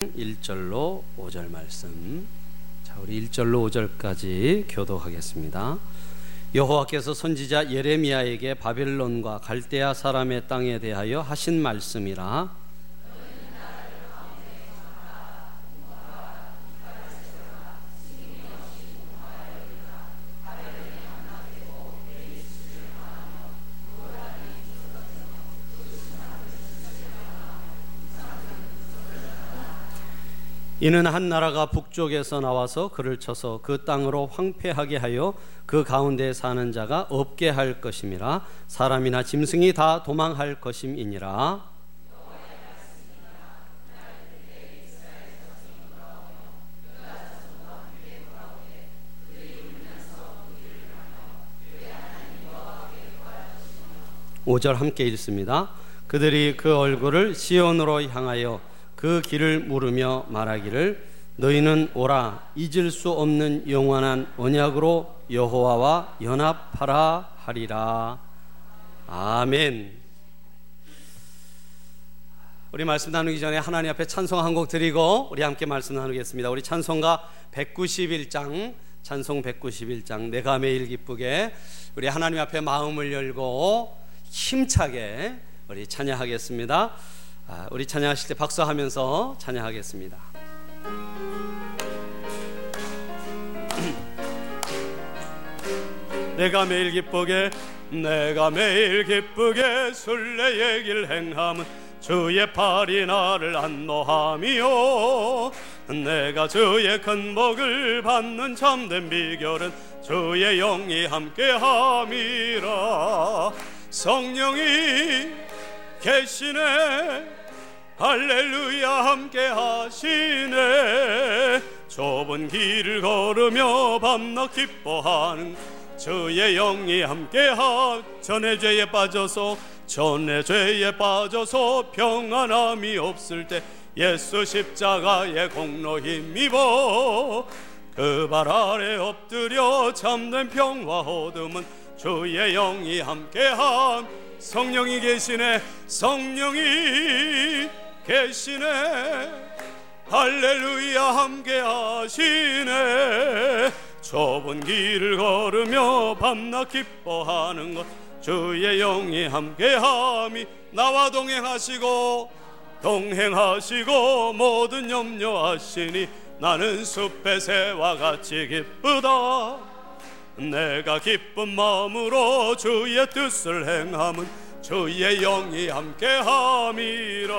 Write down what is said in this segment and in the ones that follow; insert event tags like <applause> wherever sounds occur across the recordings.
1절로 5절 말씀. 자, 우리 1절로 5절까지 교독하겠습니다. 여호와께서 선지자 예레미야에게 바벨론과 갈대아 사람의 땅에 대하여 하신 말씀이라 이는 한 나라가 북쪽에서 나와서 그를 쳐서 그 땅으로 황폐하게 하여 그 가운데 사는 자가 없게 할 것임이라 사람이나 짐승이 다 도망할 것임이니라 오절 함께 읽습니다. 그들이 그 얼굴을 시온으로 향하여 그 길을 물으며 말하기를 너희는 오라 잊을 수 없는 영원한 언약으로 여호와와 연합하라 하리라 아멘. 우리 말씀 나누기 전에 하나님 앞에 찬송 한 곡 드리고 우리 함께 말씀 나누겠습니다. 우리 찬송가 191장 찬송 191장 내가 매일 기쁘게 우리 하나님 앞에 마음을 열고 힘차게 우리 찬양하겠습니다. 아, 우리 찬양하실 때 박수하면서 찬양하겠습니다. <clears throat> 내가 매일 기쁘게 내가 매일 기쁘게 순례 얘기를 행함은 주의 팔이 나를 안노함이요. 내가 주의 큰 복을 받는 참된 비결은 주의 영이 함께함이라. 성령이 계시네 할렐루야 함께 하시네. 좁은 길을 걸으며 밤낮 기뻐하는 주의 영이 함께 하 전의 죄에 빠져서 전의 죄에 빠져서 평안함이 없을 때 예수 십자가의 공로 힘입어 그 발 아래 엎드려 참된 평화 얻음은 주의 영이 함께함. 성령이 계시네 성령이 계시네. 할렐루야 함께 하시네. 좁은 길을 걸으며 밤낮 기뻐하는 것. 주의 영이 함께함이 나와 동행하시고 동행하시고 모든 염려하시니 나는 숲의 새와 같이 기쁘다. 내가 기쁜 마음으로 주의 뜻을 행함은 주의 영이 함께함이라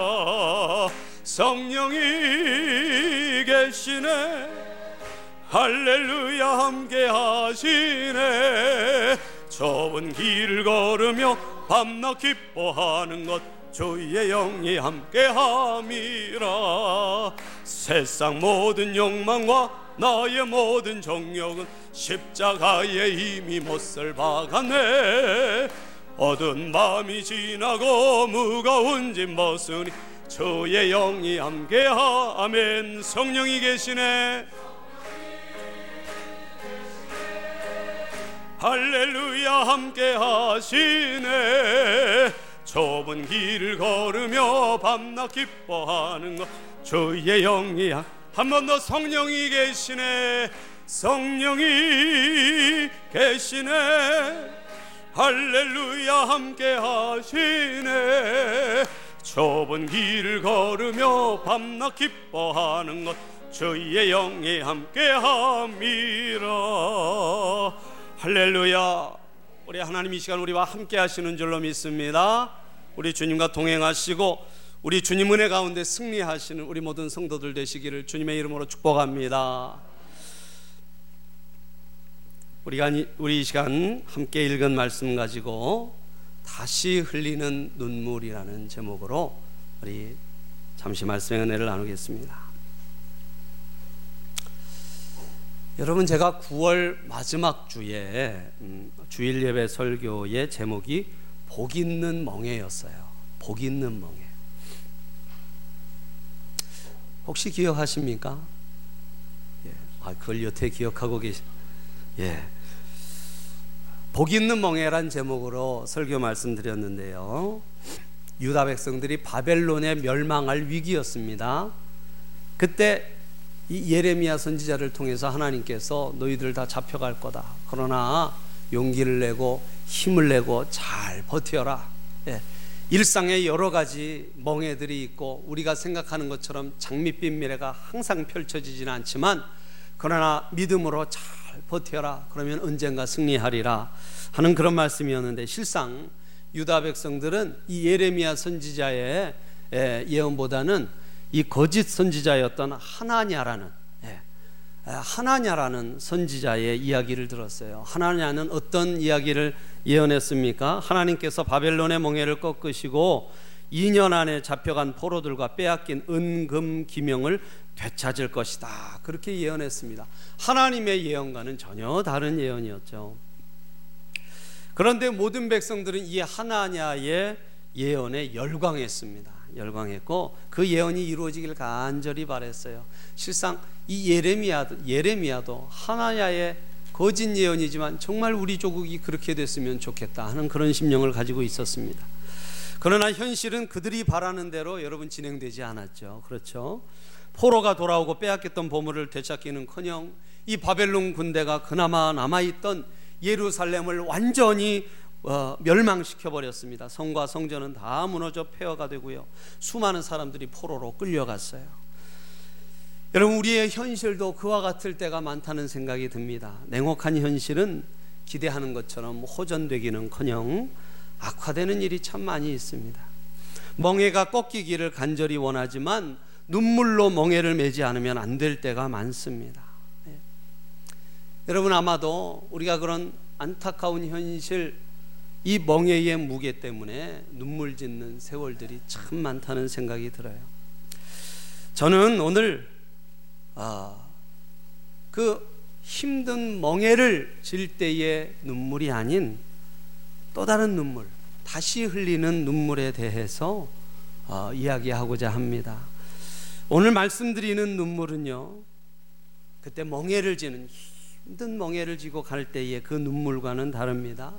성령이 계시네. 할렐루야 함께하시네. 좁은 길을 걸으며 밤낮 기뻐하는 것 주의 영이 함께함이라. 세상 모든 욕망과 나의 모든 정욕은 십자가에 이미 못을 박았네 어두운 밤이 지나고 무거운 짐 벗으니 주의 영이 함께하 아멘 성령이 계시네. 할렐루야 함께 하시네. 좁은 길을 걸으며 밤낮 기뻐하는 것 주의 영이 한번 더 성령이 계시네. 성령이 계시네 할렐루야 함께 하시네. 좁은 길을 걸으며 밤낮 기뻐하는 것 주의 영이 함께 함이라. 할렐루야. 우리 하나님 이 시간 우리와 함께 하시는 줄로 믿습니다. 우리 주님과 동행하시고 우리 주님 은혜 가운데 승리하시는 우리 모든 성도들 되시기를 주님의 이름으로 축복합니다 우리가 우리 이 시간 함께 읽은 말씀 가지고 다시 흘리는 눈물이라는 제목으로 우리 잠시 말씀의 은혜를 나누겠습니다. 여러분 제가 9월 마지막 주에 음, 주일 예배 설교의 제목이 복 있는 멍에였어요. 복 있는 멍에. 혹시 기억하십니까? 예. 아, 그걸 여태 기억하고 계시. 예. 복 있는 멍에란 제목으로 설교 말씀드렸는데요. 유다 백성들이 바벨론에 멸망할 위기였습니다. 그때 이 예레미야 선지자를 통해서 하나님께서 너희들 다 잡혀갈 거다. 그러나 용기를 내고 힘을 내고 잘 버텨라. 예. 일상에 여러 가지 멍해들이 있고 우리가 생각하는 것처럼 장밋빛 미래가 항상 펼쳐지지는 않지만 그러나 믿음으로 잘 버텨라. 그러면 언젠가 승리하리라 하는 그런 말씀이었는데 실상 유다 백성들은 이 예레미야 선지자의 예, 예언보다는 이 거짓 선지자였던 하나냐라는 예, 하나냐라는 선지자의 이야기를 들었어요. 하나냐는 어떤 이야기를 예언했습니까? 하나님께서 바벨론의 멍에를 꺾으시고 2년 안에 잡혀간 포로들과 빼앗긴 은금 기명을 되찾을 것이다. 그렇게 예언했습니다. 하나님의 예언과는 전혀 다른 예언이었죠. 그런데 모든 백성들은 이 하나냐의 예언에 열광했습니다. 열광했고 그 예언이 이루어지길 간절히 바랬어요. 실상 이 예레미야도 예레미야도 하나냐의 거짓 예언이지만 정말 우리 조국이 그렇게 됐으면 좋겠다 하는 그런 심령을 가지고 있었습니다. 그러나 현실은 그들이 바라는 대로 여러분 진행되지 않았죠. 그렇죠? 포로가 돌아오고 빼앗겼던 보물을 되찾기는커녕 이 바벨론 군대가 그나마 남아있던 예루살렘을 완전히 어, 멸망시켜 버렸습니다. 성과 성전은 다 무너져 폐허가 되고요. 수많은 사람들이 포로로 끌려갔어요. 여러분 우리의 현실도 그와 같을 때가 많다는 생각이 듭니다. 냉혹한 현실은 기대하는 것처럼 호전되기는커녕 악화되는 일이 참 많이 있습니다. 멍해가 꺾이기를 간절히 원하지만 눈물로 멍해를 매지 않으면 안 될 때가 많습니다. 네. 여러분 아마도 우리가 그런 안타까운 현실 이 멍해의 무게 때문에 눈물 짓는 세월들이 참 많다는 생각이 들어요. 저는 오늘 아, 그 힘든 멍해를 질 때의 눈물이 아닌 또 다른 눈물, 다시 흘리는 눈물에 대해서 어, 이야기하고자 합니다. 오늘 말씀드리는 눈물은요, 그때 멍해를 지는 힘든 멍해를 지고 갈 때의 그 눈물과는 다릅니다.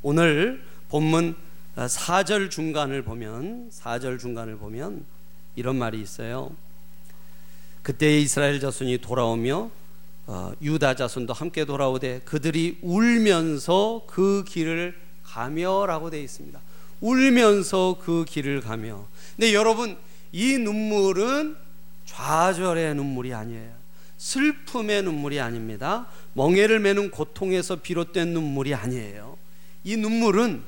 오늘 본문 4절 어, 중간을 보면 4절 중간을 보면 이런 말이 있어요. 그때 이스라엘 자손이 돌아오며 어, 유다 자손도 함께 돌아오되 그들이 울면서 그 길을 가며라고 되어 있습니다. 울면서 그 길을 가며. 근데 여러분 이 눈물은 좌절의 눈물이 아니에요. 슬픔의 눈물이 아닙니다. 멍해를 매는 고통에서 비롯된 눈물이 아니에요. 이 눈물은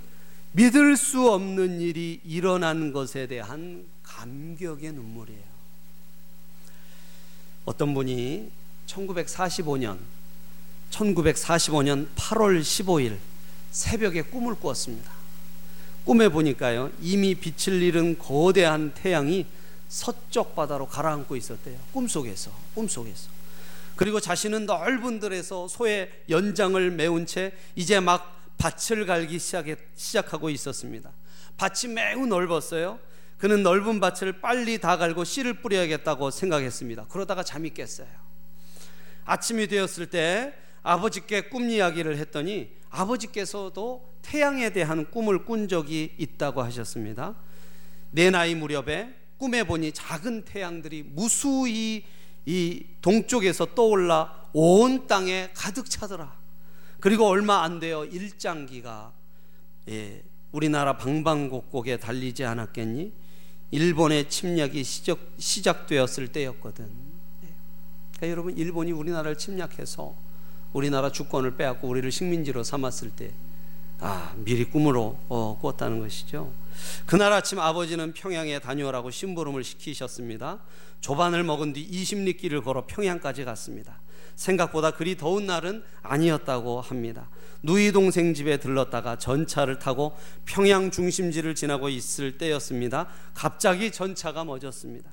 믿을 수 없는 일이 일어난 것에 대한 감격의 눈물이에요. 어떤 분이 1945년 1945년 8월 15일 새벽에 꿈을 꾸었습니다. 꿈에 보니까요. 이미 빛을 잃은 거대한 태양이 서쪽 바다로 가라앉고 있었대요. 꿈속에서. 꿈속에서. 그리고 자신은 넓은 들에서 소의 연장을 메운 채 이제 막 밭을 갈기 시작하고 있었습니다. 밭이 매우 넓었어요. 그는 넓은 밭을 빨리 다 갈고 씨를 뿌려야겠다고 생각했습니다. 그러다가 잠이 깼어요. 아침이 되었을 때 아버지께 꿈 이야기를 했더니 아버지께서도 태양에 대한 꿈을 꾼 적이 있다고 하셨습니다. 내 나이 무렵에 꿈에 보니 작은 태양들이 무수히 이 동쪽에서 떠올라 온 땅에 가득 차더라. 그리고 얼마 안 되어 일장기가 예, 우리나라 방방곡곡에 달리지 않았겠니? 일본의 침략이 시작, 시작되었을 때였거든. 예. 그러니까 여러분 일본이 우리나라를 침략해서 우리나라 주권을 빼앗고 우리를 식민지로 삼았을 때 아, 미리 꿈으로 어, 꿨다는 것이죠. 그날 아침 아버지는 평양에 다녀오라고 심부름을 시키셨습니다. 조반을 먹은 뒤 20리길을 걸어 평양까지 갔습니다. 생각보다 그리 더운 날은 아니었다고 합니다. 누이 동생 집에 들렀다가 전차를 타고 평양 중심지를 지나고 있을 때였습니다. 갑자기 전차가 멎었습니다.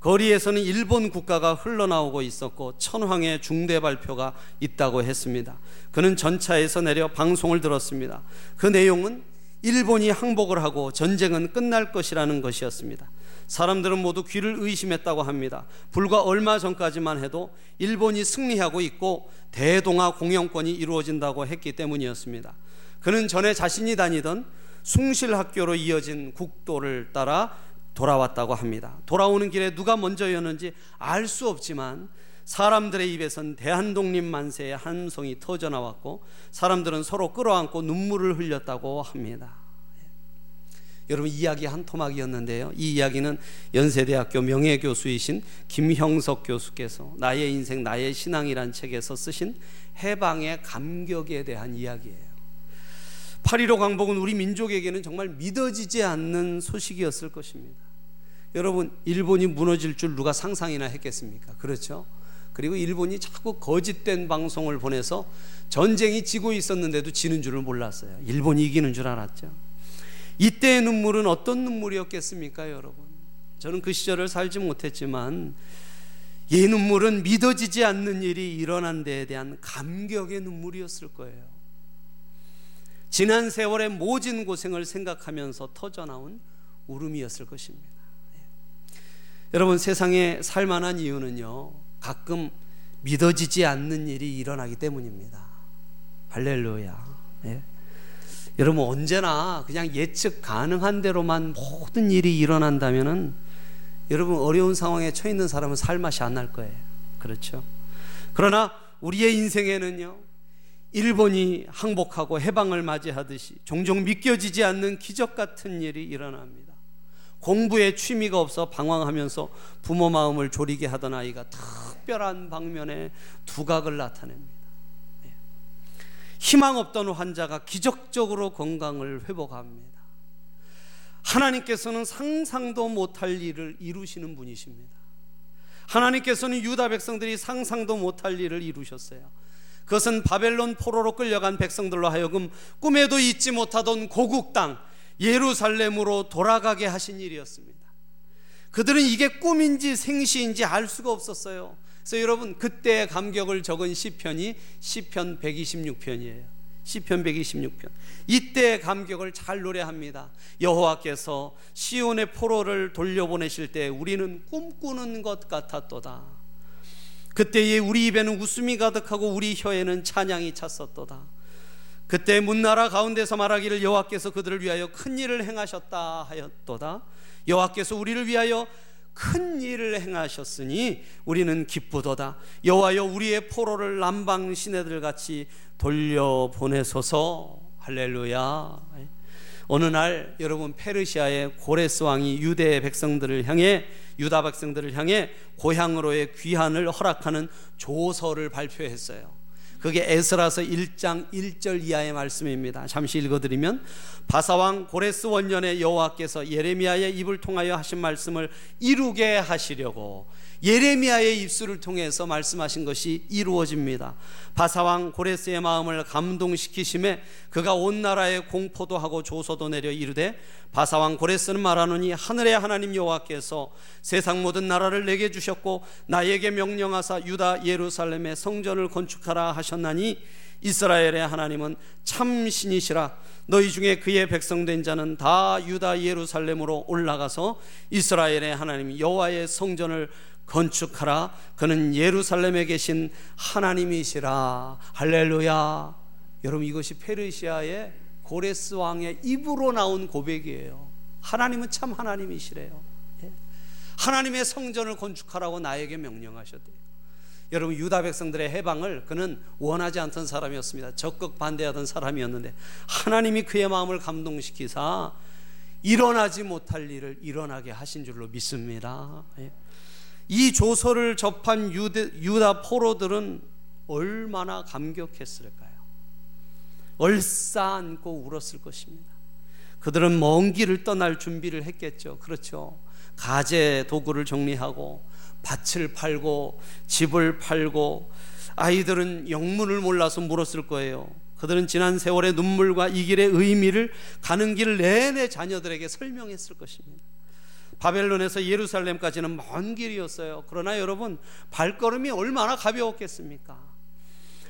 거리에서는 일본 국가가 흘러나오고 있었고 천황의 중대 발표가 있다고 했습니다. 그는 전차에서 내려 방송을 들었습니다. 그 내용은 일본이 항복을 하고 전쟁은 끝날 것이라는 것이었습니다. 사람들은 모두 귀를 의심했다고 합니다. 불과 얼마 전까지만 해도 일본이 승리하고 있고 대동아 공영권이 이루어진다고 했기 때문이었습니다. 그는 전에 자신이 다니던 숭실학교로 이어진 국도를 따라 돌아왔다고 합니다. 돌아오는 길에 누가 먼저였는지 알 수 없지만 사람들의 입에선 대한독립 만세의 함성이 터져 나왔고 사람들은 서로 끌어안고 눈물을 흘렸다고 합니다. 여러분 이야기 한 토막이었는데요. 이 이야기는 연세대학교 명예교수이신 김형석 교수께서 나의 인생 나의 신앙이란 책에서 쓰신 해방의 감격에 대한 이야기예요. 8.15 광복은 우리 민족에게는 정말 믿어지지 않는 소식이었을 것입니다. 여러분 일본이 무너질 줄 누가 상상이나 했겠습니까? 그렇죠? 그리고 일본이 자꾸 거짓된 방송을 보내서 전쟁이 지고 있었는데도 지는 줄을 몰랐어요. 일본이 이기는 줄 알았죠. 이때의 눈물은 어떤 눈물이었겠습니까, 여러분? 저는 그 시절을 살지 못했지만 이 눈물은 믿어지지 않는 일이 일어난 데에 대한 감격의 눈물이었을 거예요. 지난 세월의 모진 고생을 생각하면서 터져나온 울음이었을 것입니다. 예. 여러분 세상에 살만한 이유는요 가끔 믿어지지 않는 일이 일어나기 때문입니다. 할렐루야. 예. 여러분 언제나 그냥 예측 가능한 대로만 모든 일이 일어난다면은 여러분 어려운 상황에 처해 있는 사람은 살 맛이 안 날 거예요. 그렇죠? 그러나 우리의 인생에는요. 일본이 항복하고 해방을 맞이하듯이 종종 믿겨지지 않는 기적 같은 일이 일어납니다. 공부에 취미가 없어 방황하면서 부모 마음을 졸이게 하던 아이가 특별한 방면에 두각을 나타냅니다. 희망 없던 환자가 기적적으로 건강을 회복합니다. 하나님께서는 상상도 못할 일을 이루시는 분이십니다. 하나님께서는 유다 백성들이 상상도 못할 일을 이루셨어요. 그것은 바벨론 포로로 끌려간 백성들로 하여금 꿈에도 잊지 못하던 고국 땅 예루살렘으로 돌아가게 하신 일이었습니다. 그들은 이게 꿈인지 생시인지 알 수가 없었어요. 그래서 여러분 그때의 감격을 적은 시편이 시편 126편이에요. 시편 126편. 이때의 감격을 잘 노래합니다. 여호와께서 시온의 포로를 돌려보내실 때 우리는 꿈꾸는 것 같았도다. 그때에 우리 입에는 웃음이 가득하고 우리 혀에는 찬양이 찼었도다. 그때 문나라 가운데서 말하기를 여호와께서 그들을 위하여 큰 일을 행하셨다 하였도다. 여호와께서 우리를 위하여 큰 일을 행하셨으니 우리는 기쁘도다. 여호와여 우리의 포로를 남방 시내들 같이 돌려 보내소서. 할렐루야. 어느 날 여러분 페르시아의 고레스 왕이 유대 백성들을 향해 유다 백성들을 향해 고향으로의 귀환을 허락하는 조서를 발표했어요. 그게 에스라서 1장 1절 이하의 말씀입니다. 잠시 읽어드리면 바사왕 고레스 원년의 여호와께서 예레미야의 입을 통하여 하신 말씀을 이루게 하시려고 예레미야의 입술을 통해서 말씀하신 것이 이루어집니다. 바사왕 고레스의 마음을 감동시키심에 그가 온 나라에 공포도 하고 조서도 내려 이르되 바사왕 고레스는 말하노니 하늘의 하나님 여호와께서 세상 모든 나라를 내게 주셨고 나에게 명령하사 유다 예루살렘의 성전을 건축하라 하셨 나니 이스라엘의 하나님은 참 신이시라 너희 중에 그의 백성된 자는 다 유다 예루살렘으로 올라가서 이스라엘의 하나님 여호와의 성전을 건축하라. 그는 예루살렘에 계신 하나님이시라. 할렐루야. 여러분 이것이 페르시아의 고레스 왕의 입으로 나온 고백이에요. 하나님은 참 하나님이시래요. 예. 하나님의 성전을 건축하라고 나에게 명령하셨대요. 여러분 유다 백성들의 해방을 그는 원하지 않던 사람이었습니다. 적극 반대하던 사람이었는데 하나님이 그의 마음을 감동시키사 일어나지 못할 일을 일어나게 하신 줄로 믿습니다. 예. 이 조서를 접한 유대, 유다 포로들은 얼마나 감격했을까요? 얼싸안고 울었을 것입니다. 그들은 먼 길을 떠날 준비를 했겠죠. 그렇죠. 가재 도구를 정리하고 밭을 팔고 집을 팔고 아이들은 영문을 몰라서 물었을 거예요. 그들은 지난 세월의 눈물과 이 길의 의미를 가는 길 내내 자녀들에게 설명했을 것입니다. 바벨론에서 예루살렘까지는 먼 길이었어요. 그러나 여러분, 발걸음이 얼마나 가벼웠겠습니까?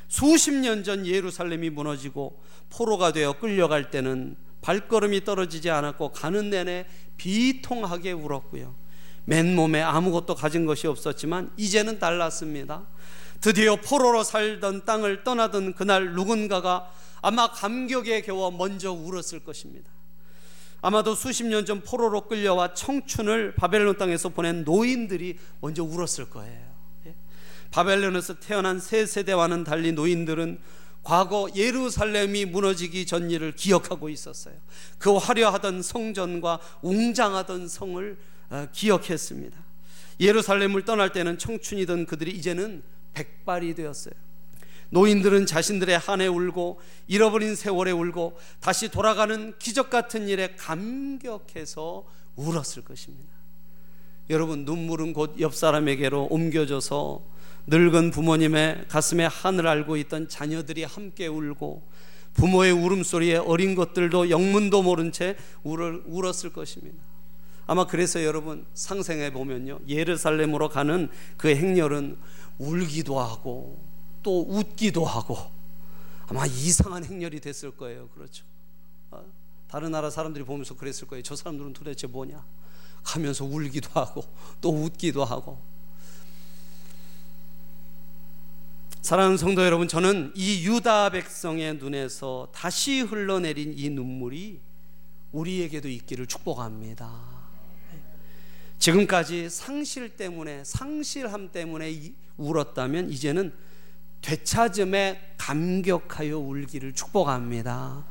수십 년 전 예루살렘이 무너지고 포로가 되어 끌려갈 때는 발걸음이 떨어지지 않았고 가는 내내 비통하게 울었고요. 맨몸에 아무것도 가진 것이 없었지만 이제는 달랐습니다. 드디어 포로로 살던 땅을 떠나던 그날 누군가가 아마 감격에 겨워 먼저 울었을 것입니다. 아마도 수십 년 전 포로로 끌려와 청춘을 바벨론 땅에서 보낸 노인들이 먼저 울었을 거예요. 예. 바벨론에서 태어난 새 세대와는 달리 노인들은 과거 예루살렘이 무너지기 전 일을 기억하고 있었어요. 그 화려하던 성전과 웅장하던 성을 어, 기억했습니다. 예루살렘을 떠날 때는 청춘이던 그들이 이제는 백발이 되었어요. 노인들은 자신들의 한해 울고 잃어버린 세월에 울고 다시 돌아가는 기적 같은 일에 감격해서 울었을 것입니다. 여러분 눈물은 곧 옆 사람에게로 옮겨져서 늙은 부모님의 가슴에 한을 알고 있던 자녀들이 함께 울고 부모의 울음소리에 어린 것들도 영문도 모른 채 울었을 것입니다. 아마 그래서 여러분 상생해 보면요. 예루살렘으로 가는 그 행렬은 울기도 하고 또 웃기도 하고 아마 이상한 행렬이 됐을 거예요. 그렇죠. 어? 다른 나라 사람들이 보면서 그랬을 거예요. 저 사람들은 도대체 뭐냐? 하면서 울기도 하고 또 웃기도 하고. 사랑하는 성도 여러분, 저는 이 유다 백성의 눈에서 다시 흘러내린 이 눈물이 우리에게도 있기를 축복합니다. 지금까지 상실 때문에 상실함 때문에 울었다면 이제는 되찾음에 감격하여 울기를 축복합니다.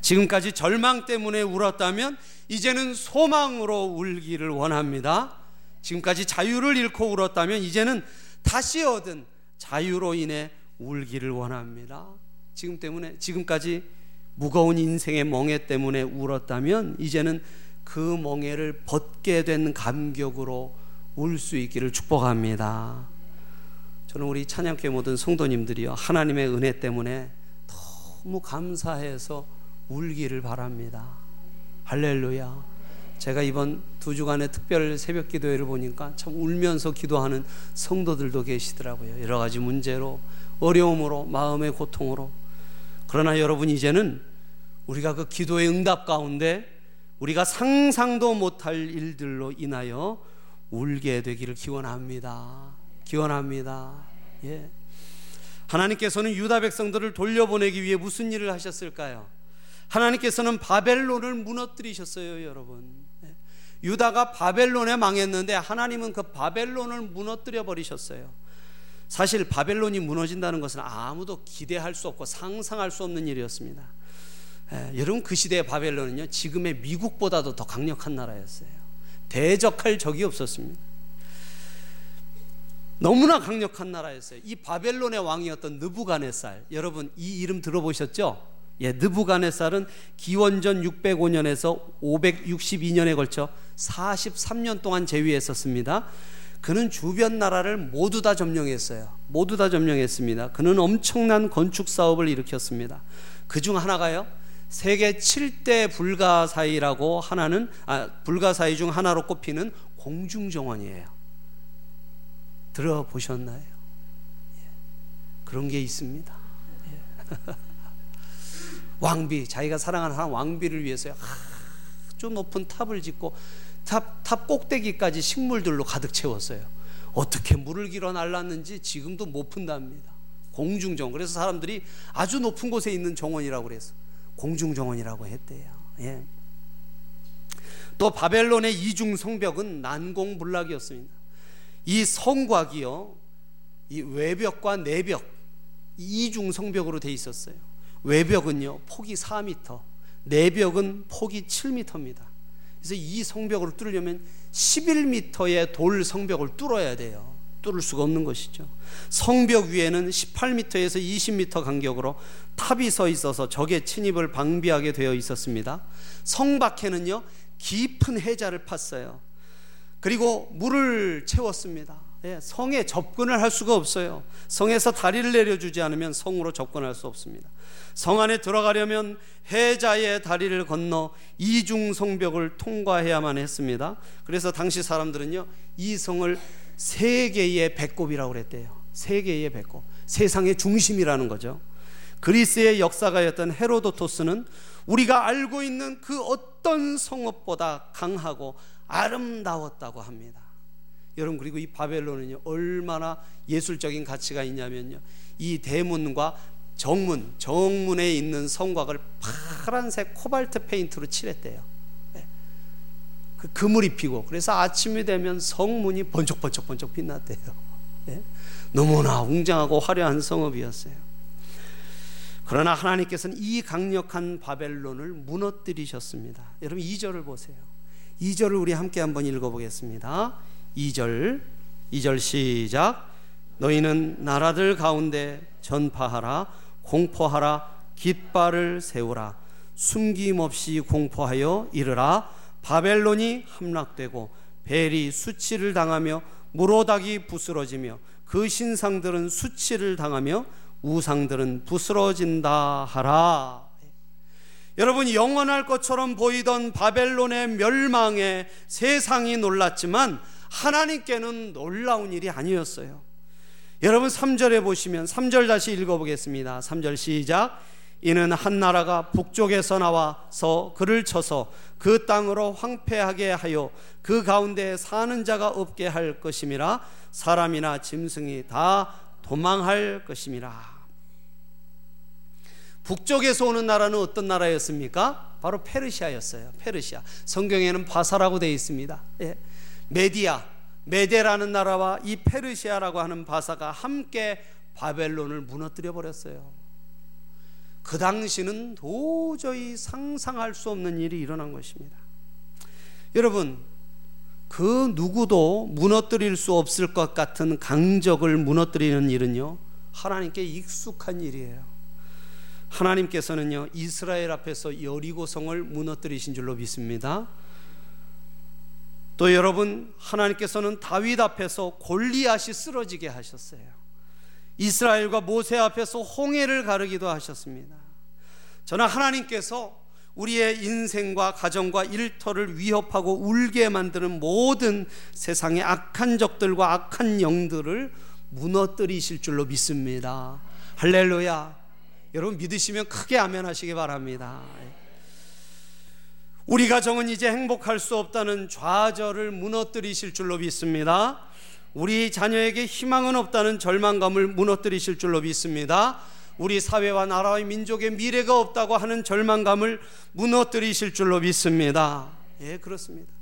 지금까지 절망 때문에 울었다면 이제는 소망으로 울기를 원합니다. 지금까지 자유를 잃고 울었다면 이제는 다시 얻은 자유로 인해 울기를 원합니다. 지금 때문에 지금까지 무거운 인생의 멍해 때문에 울었다면 이제는 그 멍에를 벗게 된 감격으로 울 수 있기를 축복합니다. 저는 우리 찬양교회 모든 성도님들이요 하나님의 은혜 때문에 너무 감사해서 울기를 바랍니다. 할렐루야. 제가 이번 두 주간의 특별 새벽 기도회를 보니까 참 울면서 기도하는 성도들도 계시더라고요. 여러 가지 문제로 어려움으로 마음의 고통으로 그러나 여러분 이제는 우리가 그 기도의 응답 가운데 우리가 상상도 못할 일들로 인하여 울게 되기를 기원합니다. 기원합니다. 예. 하나님께서는 유다 백성들을 돌려보내기 위해 무슨 일을 하셨을까요? 하나님께서는 바벨론을 무너뜨리셨어요, 여러분. 예. 유다가 바벨론에 망했는데 하나님은 그 바벨론을 무너뜨려 버리셨어요. 사실 바벨론이 무너진다는 것은 아무도 기대할 수 없고 상상할 수 없는 일이었습니다. 예, 여러분 그 시대의 바벨론은요 지금의 미국보다도 더 강력한 나라였어요. 대적할 적이 없었습니다. 너무나 강력한 나라였어요. 이 바벨론의 왕이었던 느부갓네살 여러분 이 이름 들어보셨죠? 예, 느부갓네살은 기원전 605년에서 562년에 걸쳐 43년 동안 재위했었습니다. 그는 주변 나라를 모두 다 점령했어요. 모두 다 점령했습니다. 그는 엄청난 건축 사업을 일으켰습니다. 그 중 하나가요. 세계 7대 불가사의라고 하나는 아, 불가사의 중 하나로 꼽히는 공중정원이에요. 들어보셨나요? 예. 그런 게 있습니다. 예. <laughs> 왕비, 자기가 사랑하는 한 왕비를 위해서 아주 높은 탑을 짓고 탑, 탑 꼭대기까지 식물들로 가득 채웠어요. 어떻게 물을 길어 날랐는지 지금도 못 푼답니다. 공중정원. 그래서 사람들이 아주 높은 곳에 있는 정원이라고 그래서 공중정원이라고 했대요. 예. 또 바벨론의 이중 성벽은 난공불락이었습니다. 이 성곽이요, 이 외벽과 내벽 이중 성벽으로 돼 있었어요. 외벽은요 폭이 4m, 내벽은 폭이 7m입니다. 그래서 이 성벽을 뚫으려면 11m의 돌 성벽을 뚫어야 돼요. 뚫을 수가 없는 것이죠. 성벽 위에는 18m에서 20m 간격으로 탑이 서 있어서 적의 침입을 방비하게 되어 있었습니다. 성 밖에는요 깊은 해자를 팠어요. 그리고 물을 채웠습니다. 예, 성에 접근을 할 수가 없어요. 성에서 다리를 내려주지 않으면 성으로 접근할 수 없습니다. 성 안에 들어가려면 해자의 다리를 건너 이중 성벽을 통과해야만 했습니다. 그래서 당시 사람들은요 이 성을 세계의 배꼽이라고 그랬대요. 세계의 배꼽. 세상의 중심이라는 거죠. 그리스의 역사가였던 헤로도토스는 우리가 알고 있는 그 어떤 성읍보다 강하고 아름다웠다고 합니다. 여러분 그리고 이 바벨론은요 얼마나 예술적인 가치가 있냐면요 이 대문과 정문 정문에 있는 성곽을 파란색 코발트 페인트로 칠했대요. 네. 그 금을 입히고 그래서 아침이 되면 성문이 번쩍번쩍 번쩍 빛났대요. 예? 너무나 웅장하고 화려한 성읍이었어요. 그러나 하나님께서는 이 강력한 바벨론을 무너뜨리셨습니다. 여러분 2절을 보세요. 2절을 우리 함께 한번 읽어보겠습니다. 2절 2절 시작 너희는 나라들 가운데 전파하라 공포하라 깃발을 세우라 숨김없이 공포하여 이르라 바벨론이 함락되고 벨이 수치를 당하며 무로닥이 부스러지며 그 신상들은 수치를 당하며 우상들은 부스러진다 하라. 여러분 영원할 것처럼 보이던 바벨론의 멸망에 세상이 놀랐지만 하나님께는 놀라운 일이 아니었어요. 여러분 3절에 보시면 3절 다시 읽어 보겠습니다. 3절 시작. 이는 한 나라가 북쪽에서 나와서 그를 쳐서 그 땅으로 황폐하게 하여 그 가운데 사는 자가 없게 할 것임이라 사람이나 짐승이 다 도망할 것임이라. 북쪽에서 오는 나라는 어떤 나라였습니까? 바로 페르시아였어요. 페르시아. 성경에는 바사라고 되어 있습니다. 예. 메디아, 메데라는 나라와 이 페르시아라고 하는 바사가 함께 바벨론을 무너뜨려 버렸어요. 그 당시는 도저히 상상할 수 없는 일이 일어난 것입니다. 여러분, 그 누구도 무너뜨릴 수 없을 것 같은 강적을 무너뜨리는 일은요, 하나님께 익숙한 일이에요. 하나님께서는요, 이스라엘 앞에서 여리고성을 무너뜨리신 줄로 믿습니다. 또 여러분, 하나님께서는 다윗 앞에서 골리앗이 쓰러지게 하셨어요. 이스라엘과 모세 앞에서 홍해를 가르기도 하셨습니다. 저는 하나님께서 우리의 인생과 가정과 일터를 위협하고 울게 만드는 모든 세상의 악한 적들과 악한 영들을 무너뜨리실 줄로 믿습니다. 할렐루야. 여러분 믿으시면 크게 아멘 하시기 바랍니다. 우리 가정은 이제 행복할 수 없다는 좌절을 무너뜨리실 줄로 믿습니다. 우리 자녀에게 희망은 없다는 절망감을 무너뜨리실 줄로 믿습니다. 우리 사회와 나라와 민족의 미래가 없다고 하는 절망감을 무너뜨리실 줄로 믿습니다. 예, 그렇습니다.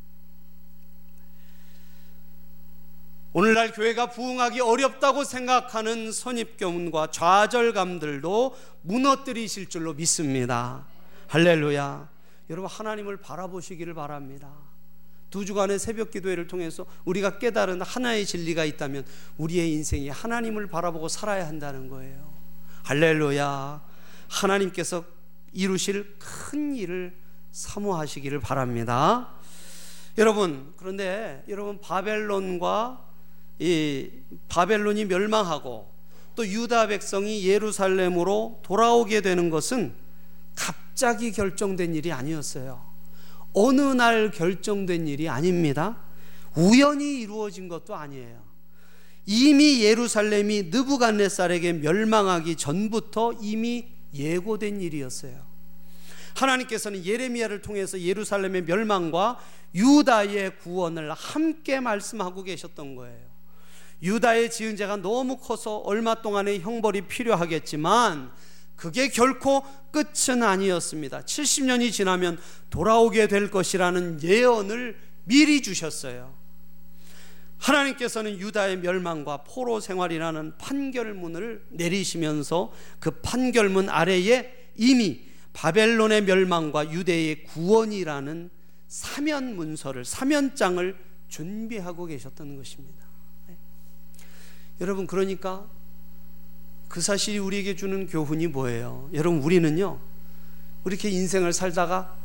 오늘날 교회가 부흥하기 어렵다고 생각하는 선입견과 좌절감들도 무너뜨리실 줄로 믿습니다. 할렐루야. 여러분 하나님을 바라보시기를 바랍니다. 두 주간의 새벽 기도회를 통해서 우리가 깨달은 하나의 진리가 있다면 우리의 인생이 하나님을 바라보고 살아야 한다는 거예요. 할렐루야. 하나님께서 이루실 큰 일을 사모하시기를 바랍니다. 여러분, 그런데 여러분 바벨론과 이 바벨론이 멸망하고 또 유다 백성이 예루살렘으로 돌아오게 되는 것은 갑자기 결정된 일이 아니었어요. 어느 날 결정된 일이 아닙니다. 우연히 이루어진 것도 아니에요. 이미 예루살렘이 느부갓네살에게 멸망하기 전부터 이미 예고된 일이었어요. 하나님께서는 예레미야를 통해서 예루살렘의 멸망과 유다의 구원을 함께 말씀하고 계셨던 거예요. 유다의 지은 죄가 너무 커서 얼마 동안의 형벌이 필요하겠지만 그게 결코 끝은 아니었습니다. 70년이 지나면 돌아오게 될 것이라는 예언을 미리 주셨어요. 하나님께서는 유다의 멸망과 포로 생활이라는 판결문을 내리시면서 그 판결문 아래에 이미 바벨론의 멸망과 유대의 구원이라는 사면 문서를 사면장을 준비하고 계셨던 것입니다. 네. 여러분 그러니까 그 사실이 우리에게 주는 교훈이 뭐예요? 여러분 우리는요 이렇게 인생을 살다가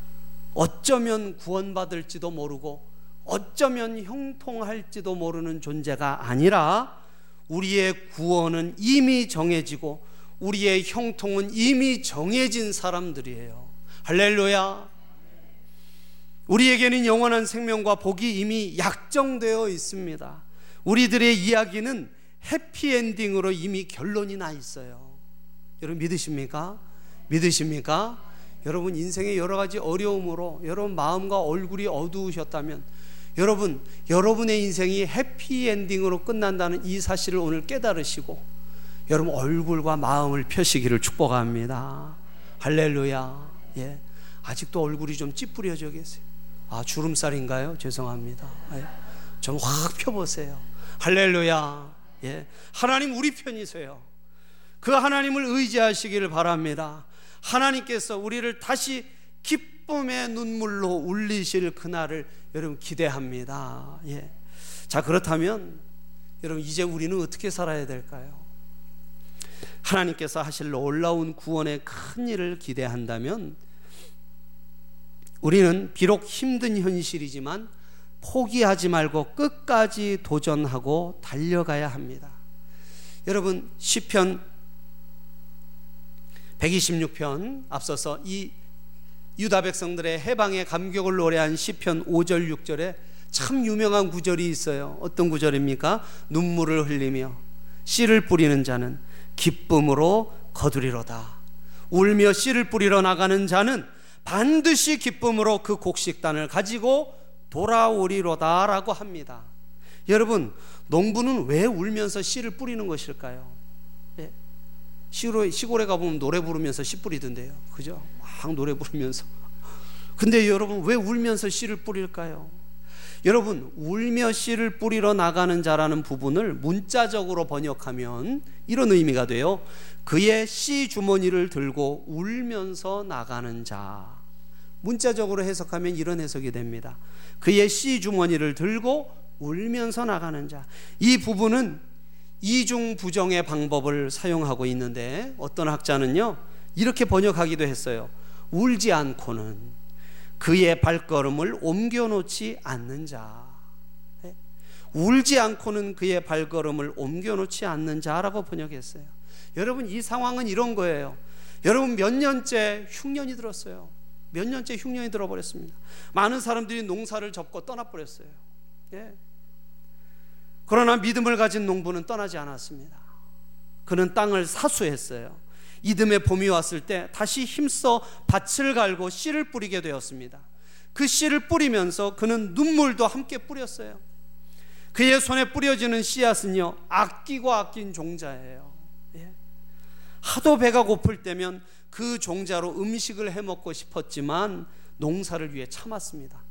어쩌면 구원받을지도 모르고 어쩌면 형통할지도 모르는 존재가 아니라 우리의 구원은 이미 정해지고 우리의 형통은 이미 정해진 사람들이에요. 할렐루야. 우리에게는 영원한 생명과 복이 이미 약정되어 있습니다. 우리들의 이야기는 해피엔딩으로 이미 결론이 나 있어요. 여러분 믿으십니까? 믿으십니까? 여러분 인생의 여러 가지 어려움으로 여러분 마음과 얼굴이 어두우셨다면 여러분, 여러분의 인생이 해피엔딩으로 끝난다는 이 사실을 오늘 깨달으시고 여러분 얼굴과 마음을 펴시기를 축복합니다. 할렐루야. 예. 아직도 얼굴이 좀 찌푸려져 계세요. 아, 주름살인가요? 죄송합니다. 예. 좀확 펴보세요. 할렐루야. 예. 하나님 우리 편이세요. 그 하나님을 의지하시기를 바랍니다. 하나님께서 우리를 다시 기쁨의 눈물로 울리실 그날을 여러분 기대합니다. 예. 자, 그렇다면 여러분 이제 우리는 어떻게 살아야 될까요? 하나님께서 하실 놀라운 구원의 큰 일을 기대한다면 우리는 비록 힘든 현실이지만 포기하지 말고 끝까지 도전하고 달려가야 합니다. 여러분 시편 126편 앞서서 이 유다 백성들의 해방의 감격을 노래한 시편 5절 6절에 참 유명한 구절이 있어요. 어떤 구절입니까? 눈물을 흘리며 씨를 뿌리는 자는 기쁨으로 거두리로다. 울며 씨를 뿌리러 나가는 자는 반드시 기쁨으로 그 곡식단을 가지고 돌아오리로다라고 합니다. 여러분, 농부는 왜 울면서 씨를 뿌리는 것일까요? 예. 시골에, 시골에 가보면 노래 부르면서 씨 뿌리던데요. 그죠? 막 노래 부르면서. 근데 여러분, 왜 울면서 씨를 뿌릴까요? 여러분, 울며 씨를 뿌리러 나가는 자라는 부분을 문자적으로 번역하면 이런 의미가 돼요. 그의 씨 주머니를 들고 울면서 나가는 자. 문자적으로 해석하면 이런 해석이 됩니다. 그의 씨 주머니를 들고 울면서 나가는 자. 이 부분은 이중 부정의 방법을 사용하고 있는데 어떤 학자는요, 이렇게 번역하기도 했어요. 울지 않고는 그의 발걸음을 옮겨 놓지 않는 자. 예? 울지 않고는 그의 발걸음을 옮겨 놓지 않는 자라고 번역했어요. 여러분, 이 상황은 이런 거예요. 여러분, 몇 년째 흉년이 들었어요. 몇 년째 흉년이 들어버렸습니다. 많은 사람들이 농사를 접고 떠나버렸어요. 예. 그러나 믿음을 가진 농부는 떠나지 않았습니다. 그는 땅을 사수했어요. 이듬해 봄이 왔을 때 다시 힘써 밭을 갈고 씨를 뿌리게 되었습니다. 그 씨를 뿌리면서 그는 눈물도 함께 뿌렸어요. 그의 손에 뿌려지는 씨앗은요, 아끼고 아낀 종자예요. 예. 하도 배가 고플 때면 그 종자로 음식을 해 먹고 싶었지만 농사를 위해 참았습니다.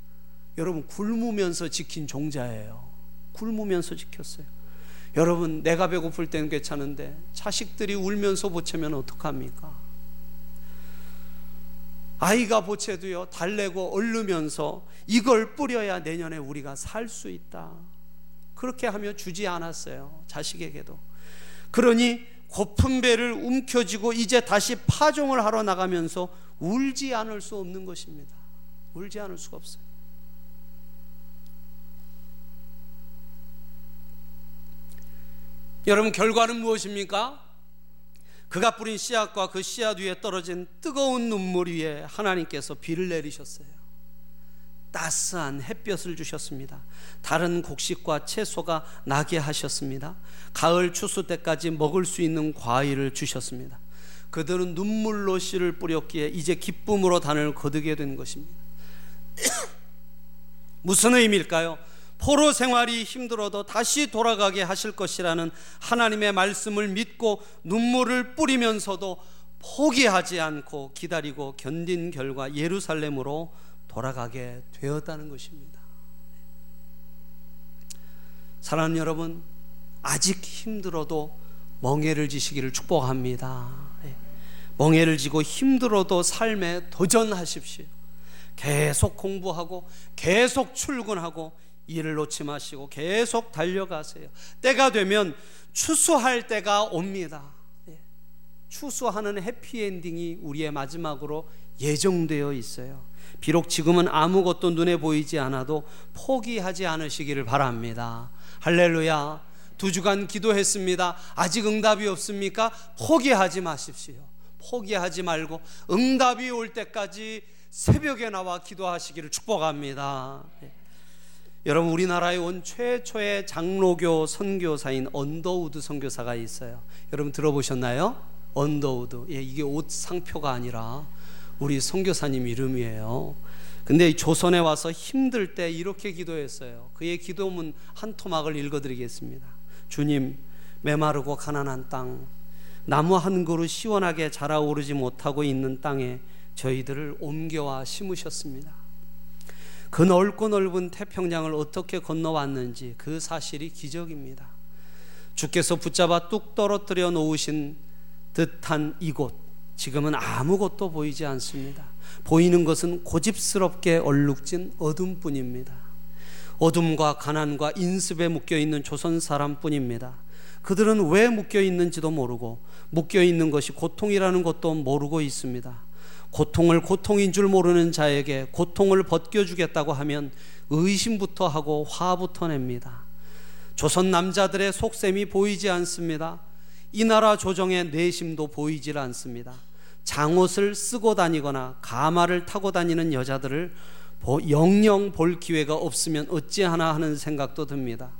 여러분, 굶으면서 지킨 종자예요. 굶으면서 지켰어요. 여러분 내가 배고플 때는 괜찮은데 자식들이 울면서 보채면 어떡합니까? 아이가 보채도요 달래고 얼르면서 이걸 뿌려야 내년에 우리가 살 수 있다. 그렇게 하며 주지 않았어요 자식에게도. 그러니 고픈 배를 움켜쥐고 이제 다시 파종을 하러 나가면서 울지 않을 수 없는 것입니다. 울지 않을 수가 없어요. 여러분 결과는 무엇입니까? 그가 뿌린 씨앗과 그 씨앗 위에 떨어진 뜨거운 눈물 위에 하나님께서 비를 내리셨어요. 따스한 햇볕을 주셨습니다. 다른 곡식과 채소가 나게 하셨습니다. 가을 추수 때까지 먹을 수 있는 과일을 주셨습니다. 그들은 눈물로 씨를 뿌렸기에 이제 기쁨으로 단을 거두게 된 것입니다. <coughs> 무슨 의미일까요? 포로 생활이 힘들어도 다시 돌아가게 하실 것이라는 하나님의 말씀을 믿고 눈물을 뿌리면서도 포기하지 않고 기다리고 견딘 결과 예루살렘으로 돌아가게 되었다는 것입니다. 사랑하는 여러분, 아직 힘들어도 멍해를 지시기를 축복합니다. 예. 멍해를 지고 힘들어도 삶에 도전하십시오. 계속 공부하고 계속 출근하고 일을 놓지 마시고 계속 달려가세요. 때가 되면 추수할 때가 옵니다. 예. 추수하는 해피엔딩이 우리의 마지막으로 예정되어 있어요. 비록 지금은 아무것도 눈에 보이지 않아도 포기하지 않으시기를 바랍니다. 할렐루야. 두 주간 기도했습니다. 아직 응답이 없습니까? 포기하지 마십시오. 포기하지 말고 응답이 올 때까지 새벽에 나와 기도하시기를 축복합니다. 예. 여러분 우리나라에 온 최초의 장로교 선교사인 언더우드 선교사가 있어요. 여러분 들어보셨나요? 언더우드. 예, 이게 옷 상표가 아니라 우리 선교사님 이름이에요. 근데 조선에 와서 힘들 때 이렇게 기도했어요. 그의 기도문 한 토막을 읽어드리겠습니다. 주님, 메마르고 가난한 땅, 나무 한 그루 시원하게 자라오르지 못하고 있는 땅에 저희들을 옮겨와 심으셨습니다. 그 넓고 넓은 태평양을 어떻게 건너왔는지 그 사실이 기적입니다. 주께서 붙잡아 뚝 떨어뜨려 놓으신 듯한 이곳 지금은 아무것도 보이지 않습니다. 보이는 것은 고집스럽게 얼룩진 어둠뿐입니다. 어둠과 가난과 인습에 묶여 있는 조선 사람뿐입니다. 그들은 왜 묶여 있는지도 모르고 묶여 있는 것이 고통이라는 것도 모르고 있습니다. 고통을 고통인 줄 모르는 자에게 고통을 벗겨주겠다고 하면 의심부터 하고 화부터 냅니다. 조선 남자들의 속셈이 보이지 않습니다. 이 나라 조정의 내심도 보이질 않습니다. 장옷을 쓰고 다니거나 가마를 타고 다니는 여자들을 영영 볼 기회가 없으면 어찌하나 하는 생각도 듭니다.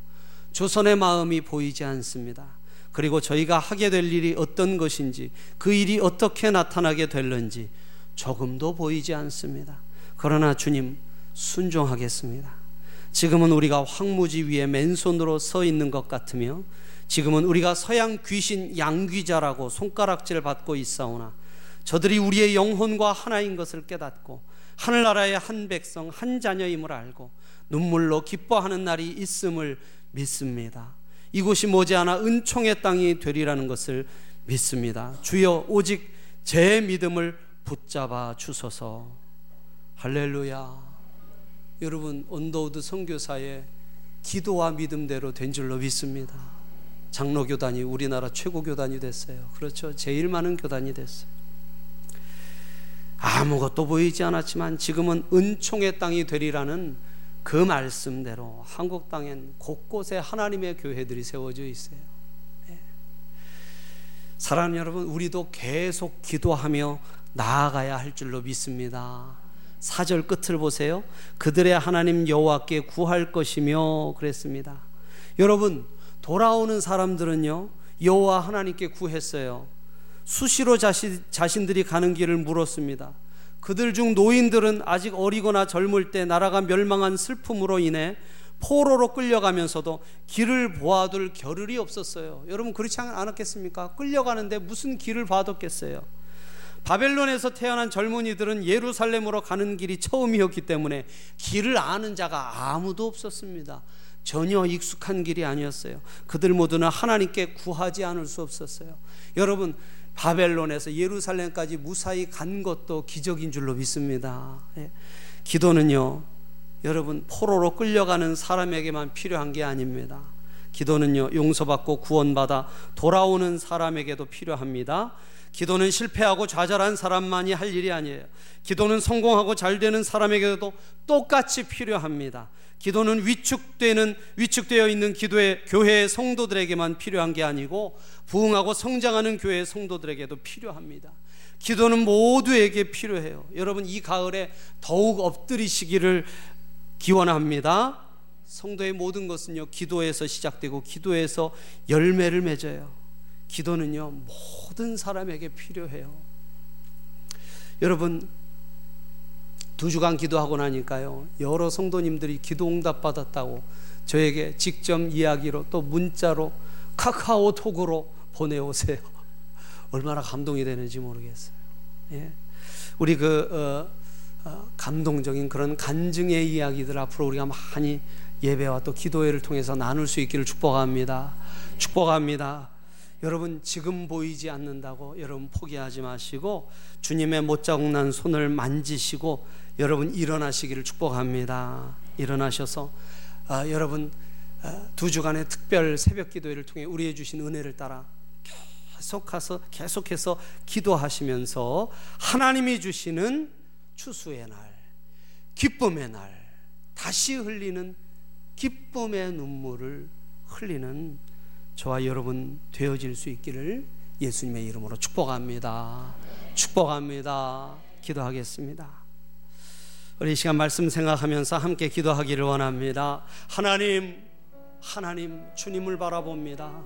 조선의 마음이 보이지 않습니다. 그리고 저희가 하게 될 일이 어떤 것인지 그 일이 어떻게 나타나게 될는지 조금도 보이지 않습니다. 그러나 주님 순종하겠습니다. 지금은 우리가 황무지 위에 맨손으로 서 있는 것 같으며 지금은 우리가 서양 귀신 양귀자라고 손가락질 받고 있사오나 저들이 우리의 영혼과 하나인 것을 깨닫고 하늘나라의 한 백성 한 자녀임을 알고 눈물로 기뻐하는 날이 있음을 믿습니다. 이곳이 머지않아 은총의 땅이 되리라는 것을 믿습니다. 주여 오직 제 믿음을 붙잡아 주소서. 할렐루야. 여러분 언더우드 선교사의 기도와 믿음대로 된 줄로 믿습니다. 장로 교단이 우리나라 최고 교단이 됐어요. 그렇죠. 제일 많은 교단이 됐어요. 아무것도 보이지 않았지만 지금은 은총의 땅이 되리라는 그 말씀대로 한국 땅엔 곳곳에 하나님의 교회들이 세워져 있어요. 네. 사랑하는 여러분, 우리도 계속 기도하며 나아가야 할 줄로 믿습니다. 사절 끝을 보세요. 그들의 하나님 여호와께 구할 것이며 그랬습니다. 여러분 돌아오는 사람들은요 여호와 하나님께 구했어요. 수시로 자신, 자신들이 가는 길을 물었습니다. 그들 중 노인들은 아직 어리거나 젊을 때 나라가 멸망한 슬픔으로 인해 포로로 끌려가면서도 길을 보아둘 겨를이 없었어요. 여러분 그렇지 않았겠습니까? 끌려가는데 무슨 길을 봐뒀겠어요? 바벨론에서 태어난 젊은이들은 예루살렘으로 가는 길이 처음이었기 때문에 길을 아는 자가 아무도 없었습니다. 전혀 익숙한 길이 아니었어요. 그들 모두는 하나님께 구하지 않을 수 없었어요. 여러분, 바벨론에서 예루살렘까지 무사히 간 것도 기적인 줄로 믿습니다. 예. 기도는요, 여러분, 포로로 끌려가는 사람에게만 필요한 게 아닙니다. 기도는요, 용서받고 구원받아 돌아오는 사람에게도 필요합니다. 기도는 실패하고 좌절한 사람만이 할 일이 아니에요. 기도는 성공하고 잘 되는 사람에게도 똑같이 필요합니다. 기도는 위축되는 위축되어 있는 기도의 교회의 성도들에게만 필요한 게 아니고 부흥하고 성장하는 교회의 성도들에게도 필요합니다. 기도는 모두에게 필요해요. 여러분 이 가을에 더욱 엎드리시기를 기원합니다. 성도의 모든 것은요 기도에서 시작되고 기도에서 열매를 맺어요. 기도는요, 모든 사람에게 필요해요. 여러분, 두 주간 기도하고 나니까요, 여러 성도님들이 기도 응답 받았다고 저에게 직접 이야기로 또 문자로 카카오톡으로 보내오세요. <laughs> 얼마나 감동이 되는지 모르겠어요. 예. 우리 그, 어, 어, 감동적인 그런 간증의 이야기들 앞으로 우리가 많이 예배와 또 기도회를 통해서 나눌 수 있기를 축복합니다. 축복합니다. 여러분 지금 보이지 않는다고 여러분 포기하지 마시고 주님의 못자국 난 손을 만지시고 여러분 일어나시기를 축복합니다. 일어나셔서 아, 여러분 아, 두 주간의 특별 새벽 기도회를 통해 우리의 주신 은혜를 따라 계속해서 계속해서 기도하시면서 하나님이 주시는 추수의 날, 기쁨의 날, 다시 흘리는 기쁨의 눈물을 흘리는 저와 여러분 되어질 수 있기를 예수님의 이름으로 축복합니다. 축복합니다. 기도하겠습니다. 우리 시간 말씀 생각하면서 함께 기도하기를 원합니다. 하나님, 하나님, 주님을 바라봅니다.